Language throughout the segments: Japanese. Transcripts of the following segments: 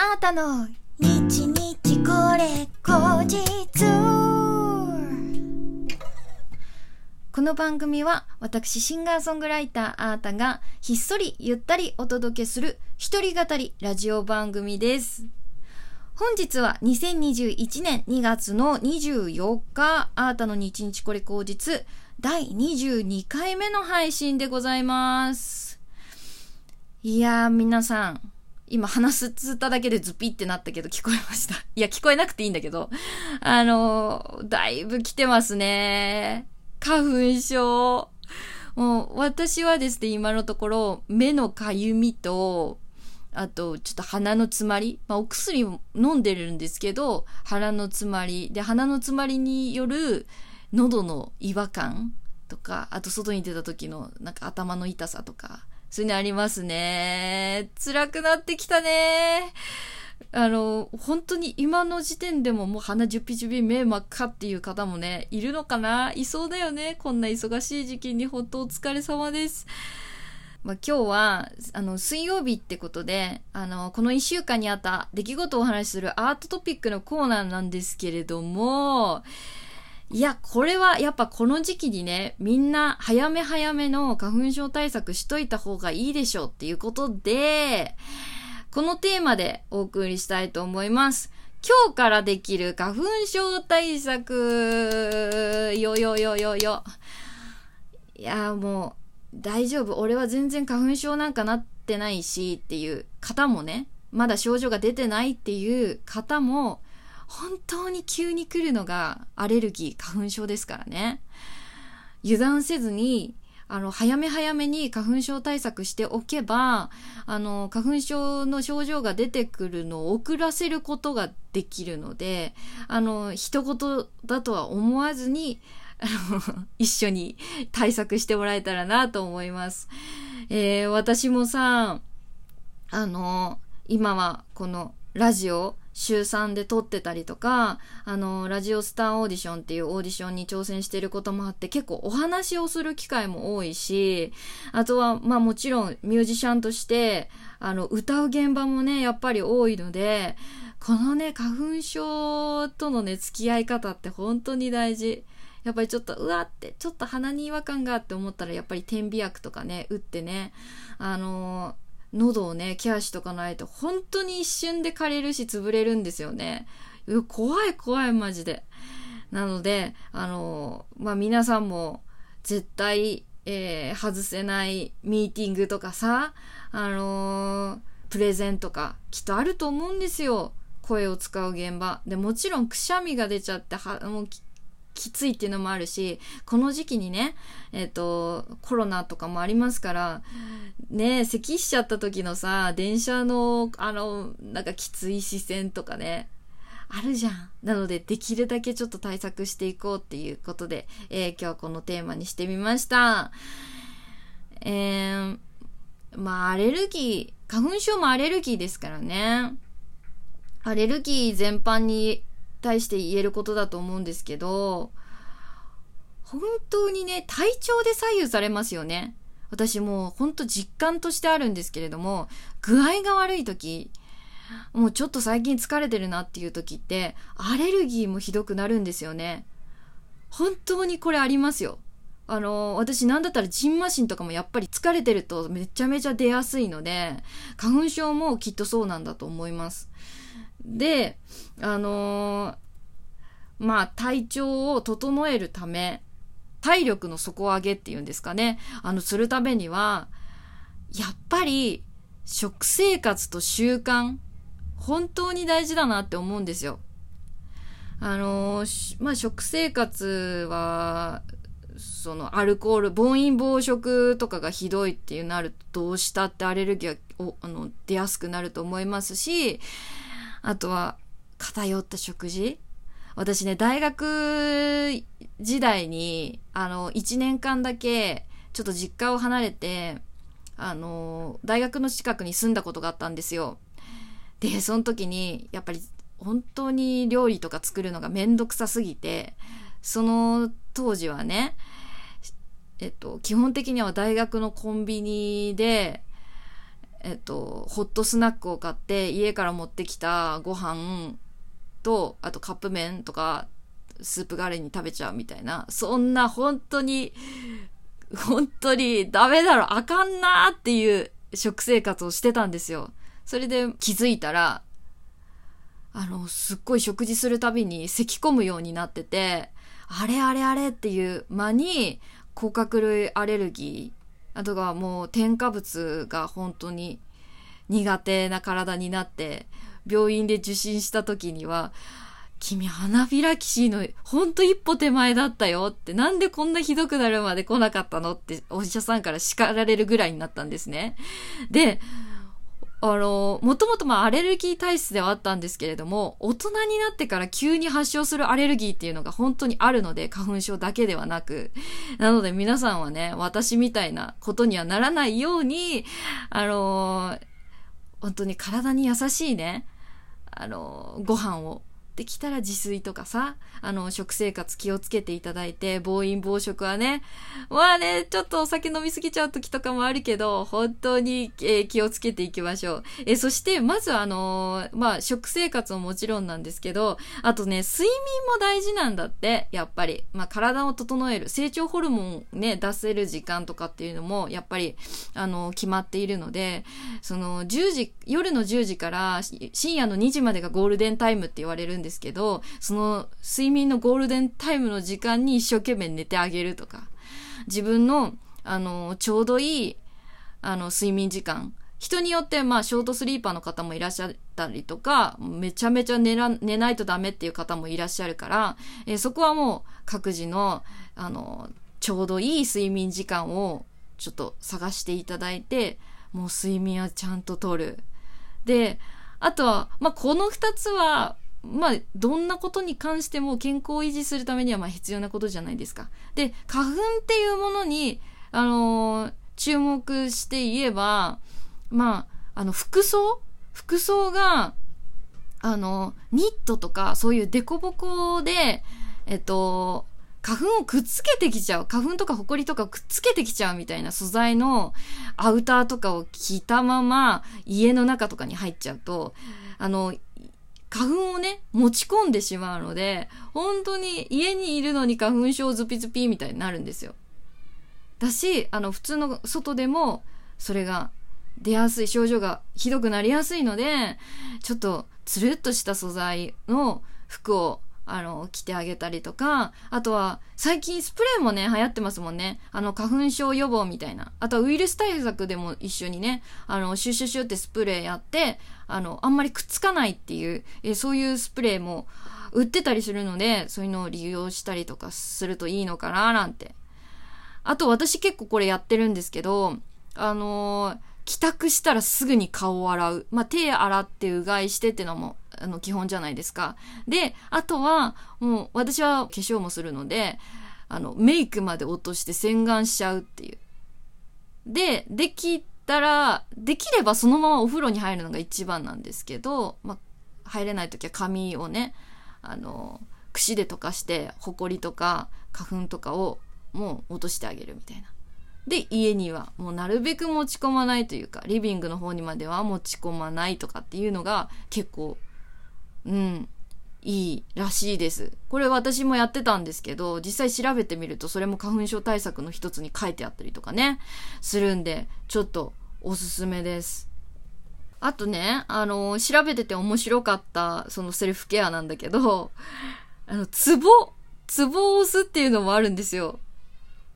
あなたの日日これ後日この番組は私シンガーソングライターあーたがひっそりゆったりお届けする一人語りラジオ番組です。本日は2021年2月の24日、あーたの日日これ口実第22回目の配信でございます。いやー皆さん、今話すつっただけでズピってなったけど聞こえました。いや聞こえなくていいんだけど、あのだいぶ来てますね。花粉症。もう私はですね、今のところ目のかゆみと、あと、ちょっと鼻の詰まり。まあ、お薬も飲んでるんですけど、鼻の詰まり。で、鼻の詰まりによる喉の違和感とか、あと外に出た時のなんか頭の痛さとか、そういうのありますね。辛くなってきたね。あの、本当に今の時点でももう鼻ジュピジュピ目真っ赤っていう方もね、いるのかな？いそうだよね。こんな忙しい時期に本当お疲れ様です。まあ、今日は、あの、水曜日ってことで、あの、この一週間にあった出来事をお話しするアートトピックのコーナーなんですけれども、いや、これはやっぱこの時期にね、みんな早め早めの花粉症対策しといた方がいいでしょうっていうことで、このテーマでお送りしたいと思います。今日からできる花粉症対策よよよよよ。いや、もう大丈夫。俺は全然花粉症なんかなってないしっていう方もね、まだ症状が出てないっていう方も、本当に急に来るのがアレルギー、花粉症ですからね。油断せずに、あの、早め早めに花粉症対策しておけば、あの、花粉症の症状が出てくるのを遅らせることができるので、あの、一言だとは思わずに、あの、一緒に対策してもらえたらなと思います。えー、私もさ、あの、今はこのラジオ、週3で撮ってたりとか、あの、ラジオスターオーディションっていうオーディションに挑戦してることもあって、結構お話をする機会も多いし、あとは、まあもちろんミュージシャンとして、あの、歌う現場もね、やっぱり多いので、このね、花粉症とのね、付き合い方って本当に大事。やっぱりちょっと、うわって、ちょっと鼻に違和感があって思ったら、やっぱり点鼻薬とかね、打ってね、あのー喉をね、ケアしとかないと、本当に一瞬で枯れるし潰れるんですよね。怖い怖いマジで。なので、あのまあ、皆さんも絶対、えー外せないミーティングとかさ、あのープレゼンとかきっとあると思うんですよ。声を使う現場。で、もちろんくしゃみが出ちゃって、は、もうききついっていうのもあるし、この時期にね、えっ、と、コロナとかもありますから、ねえ、咳しちゃった時のさ、電車の、あの、なんかきつい視線とかね、あるじゃん。なので、できるだけちょっと対策していこうっていうことで、えー今日はこのテーマにしてみました。えー、まあ、アレルギー、花粉症もアレルギーですからね。アレルギー全般に対して言えることだと思うんですけど、本当にね、体調で左右されますよね。私もう本当実感としてあるんですけれども、具合が悪い時、もうちょっと最近疲れてるなっていう時って、アレルギーもひどくなるんですよね。本当にこれありますよ。あの、私なんだったらジンマシンとかもやっぱり疲れてるとめちゃめちゃ出やすいので、花粉症もきっとそうなんだと思います。で、あのまあ体調を整えるため、体力の底上げっていうんですかね。あの、するためには、やっぱり食生活と習慣、本当に大事だなって思うんですよ。あのまあ、食生活は、そのアルコール、暴飲暴食とかがひどいっていうなると、どうしたってアレルギーがあの出やすくなると思いますし、あとは偏った食事。私ね、大学時代に、あの、1年間だけ、ちょっと実家を離れて、あの、大学の近くに住んだことがあったんですよ。で、その時に、やっぱり本当に料理とか作るのがめんどくさすぎて、その当時はね、えっと、基本的には大学のコンビニで、えっと、ホットスナックを買って家から持ってきたご飯と、あとカップ麺とか、スープガレーに食べちゃうみたいな、そんな本当に、本当にダメだろ、あかんなーっていう食生活をしてたんですよ。それで気づいたら、あの、すっごい食事するたびに咳込むようになってて、あれあれあれっていう間に、甲殻類アレルギー、あとはもう添加物が本当に苦手な体になって、病院で受診した時には、君、花開きしの、ほんと一歩手前だったよって、なんでこんなひどくなるまで来なかったのって、お医者さんから叱られるぐらいになったんですね。で、あの、もともとまあアレルギー体質ではあったんですけれども、大人になってから急に発症するアレルギーっていうのが本当にあるので、花粉症だけではなく。なので皆さんはね、私みたいなことにはならないように、あの、本当に体に優しいね、あの、ご飯をできたら自炊とかさ、あの、食生活気をつけていただいて、暴飲暴食はね、まあね、ちょっとお酒飲みすぎちゃう時とかもあるけど、本当に、えー、気をつけていきましょう。えー、そして、まずあのー、まあ、食生活ももちろんなんですけど、あとね、睡眠も大事なんだって、やっぱり。まあ、体を整える、成長ホルモンね、出せる時間とかっていうのも、やっぱり、あの、決まっているので、その、10時、夜の10時から深夜の2時までがゴールデンタイムって言われるんですですけど、その睡眠のゴールデンタイムの時間に一生懸命寝てあげるとか、自分の、あの、ちょうどいい、あの、睡眠時間。人によって、まあ、ショートスリーパーの方もいらっしゃったりとか、めちゃめちゃ寝ら、寝ないとダメっていう方もいらっしゃるから、えー、そこはもう各自の、あの、ちょうどいい睡眠時間をちょっと探していただいて、もう睡眠はちゃんととる。で、あとは、まあ、この二つは、まあ、どんなことに関しても健康を維持するためにはまあ必要なことじゃないですか。で、花粉っていうものに、あのー、注目して言えば、まあ、あの、服装？服装が、あの、ニットとか、そういうデコボコで、えっと、花粉をくっつけてきちゃう。花粉とかホコリとかくっつけてきちゃうみたいな素材のアウターとかを着たまま家の中とかに入っちゃうと、あの、花粉をね、持ち込んでしまうので、本当に家にいるのに花粉症ズピズピみたいになるんですよ。だし、あの、普通の外でも、それが出やすい、症状がひどくなりやすいので、ちょっとつるっとした素材の服をあの、着てあげたりとか、あとは、最近スプレーもね、流行ってますもんね。あの、花粉症予防みたいな。あとはウイルス対策でも一緒にね、あの、シュシュシュってスプレーやって、あの、あんまりくっつかないっていう、えそういうスプレーも売ってたりするので、そういうのを利用したりとかするといいのかななんて。あと私結構これやってるんですけど、あのー、帰宅したらすぐに顔を洗う。まあ、手洗ってうがいしてってのもあの、基本じゃないですか。で、あとは、もう、私は化粧もするので、あの、メイクまで落として洗顔しちゃうっていう。で、できたら、できればそのままお風呂に入るのが一番なんですけど、まあ、入れない時は髪をね、あの、櫛で溶かして、ホコリとか花粉とかをもう落としてあげるみたいな。で、家にはもうなるべく持ち込まないというか、リビングの方にまでは持ち込まないとかっていうのが結構うん、いいらしいです。これ私もやってたんですけど、実際調べてみるとそれも花粉症対策の一つに書いてあったりとかね、するんで、ちょっとおすすめです。あとね、あの、調べてて面白かった、そのセルフケアなんだけど、あの、ツボ、ツボを押すっていうのもあるんですよ。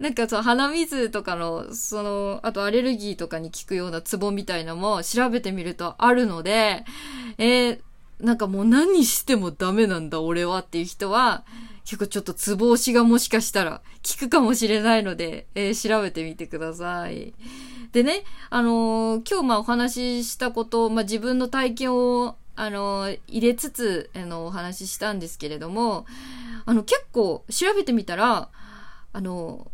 なんかその鼻水とかの、その、あとアレルギーとかに効くようなツボみたいなのも調べてみるとあるので、えー、なんかもう何してもダメなんだ俺はっていう人は、結構ちょっとツボ押しがもしかしたら効くかもしれないので、えー、調べてみてください。でね、あのー、今日まあお話ししたこと、まあ自分の体験を、あのー、入れつつ、あの、お話ししたんですけれども、あの、結構調べてみたら、あの、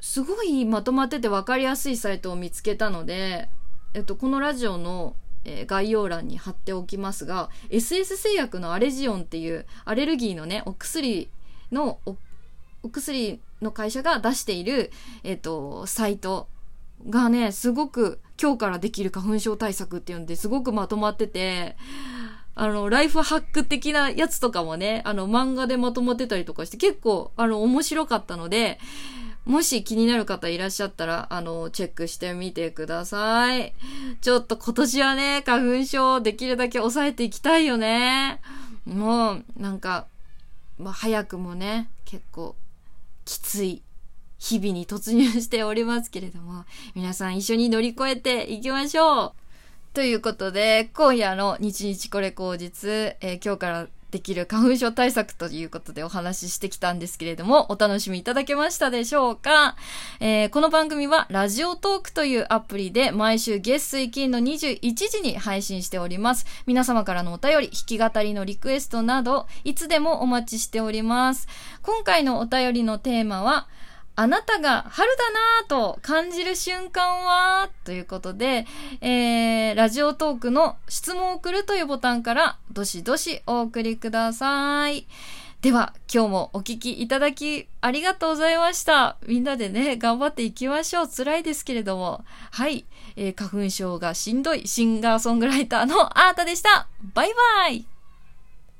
すごいまとまってて分かりやすいサイトを見つけたので、えっと、このラジオの、概要欄に貼っておきますが、SS 製薬のアレジオンっていうアレルギーのね、お薬のお、お薬の会社が出している、えっ、と、サイトがね、すごく今日からできる花粉症対策っていうのですごくまとまってて、あの、ライフハック的なやつとかもね、あの、漫画でまとまってたりとかして結構、あの、面白かったので、もし気になる方いらっしゃったら、あの、チェックしてみてください。ちょっと今年はね、花粉症できるだけ抑えていきたいよね。もう、なんか、まあ、早くもね、結構、きつい日々に突入しておりますけれども、皆さん一緒に乗り越えていきましょうということで、今夜の日日これ口実、えー、今日からできる花粉症対策ということでお話ししてきたんですけれども、お楽しみいただけましたでしょうか、えー、この番組はラジオトークというアプリで毎週月水金の21時に配信しております。皆様からのお便り、弾き語りのリクエストなど、いつでもお待ちしております。今回のお便りのテーマは、あなたが春だなぁと感じる瞬間は？ということで、えー、ラジオトークの質問を送るというボタンからどしどしお送りください。では、今日もお聞きいただきありがとうございました。みんなでね、頑張っていきましょう。辛いですけれども。はい。えー、花粉症がしんどいシンガーソングライターのアータでした。バイバイ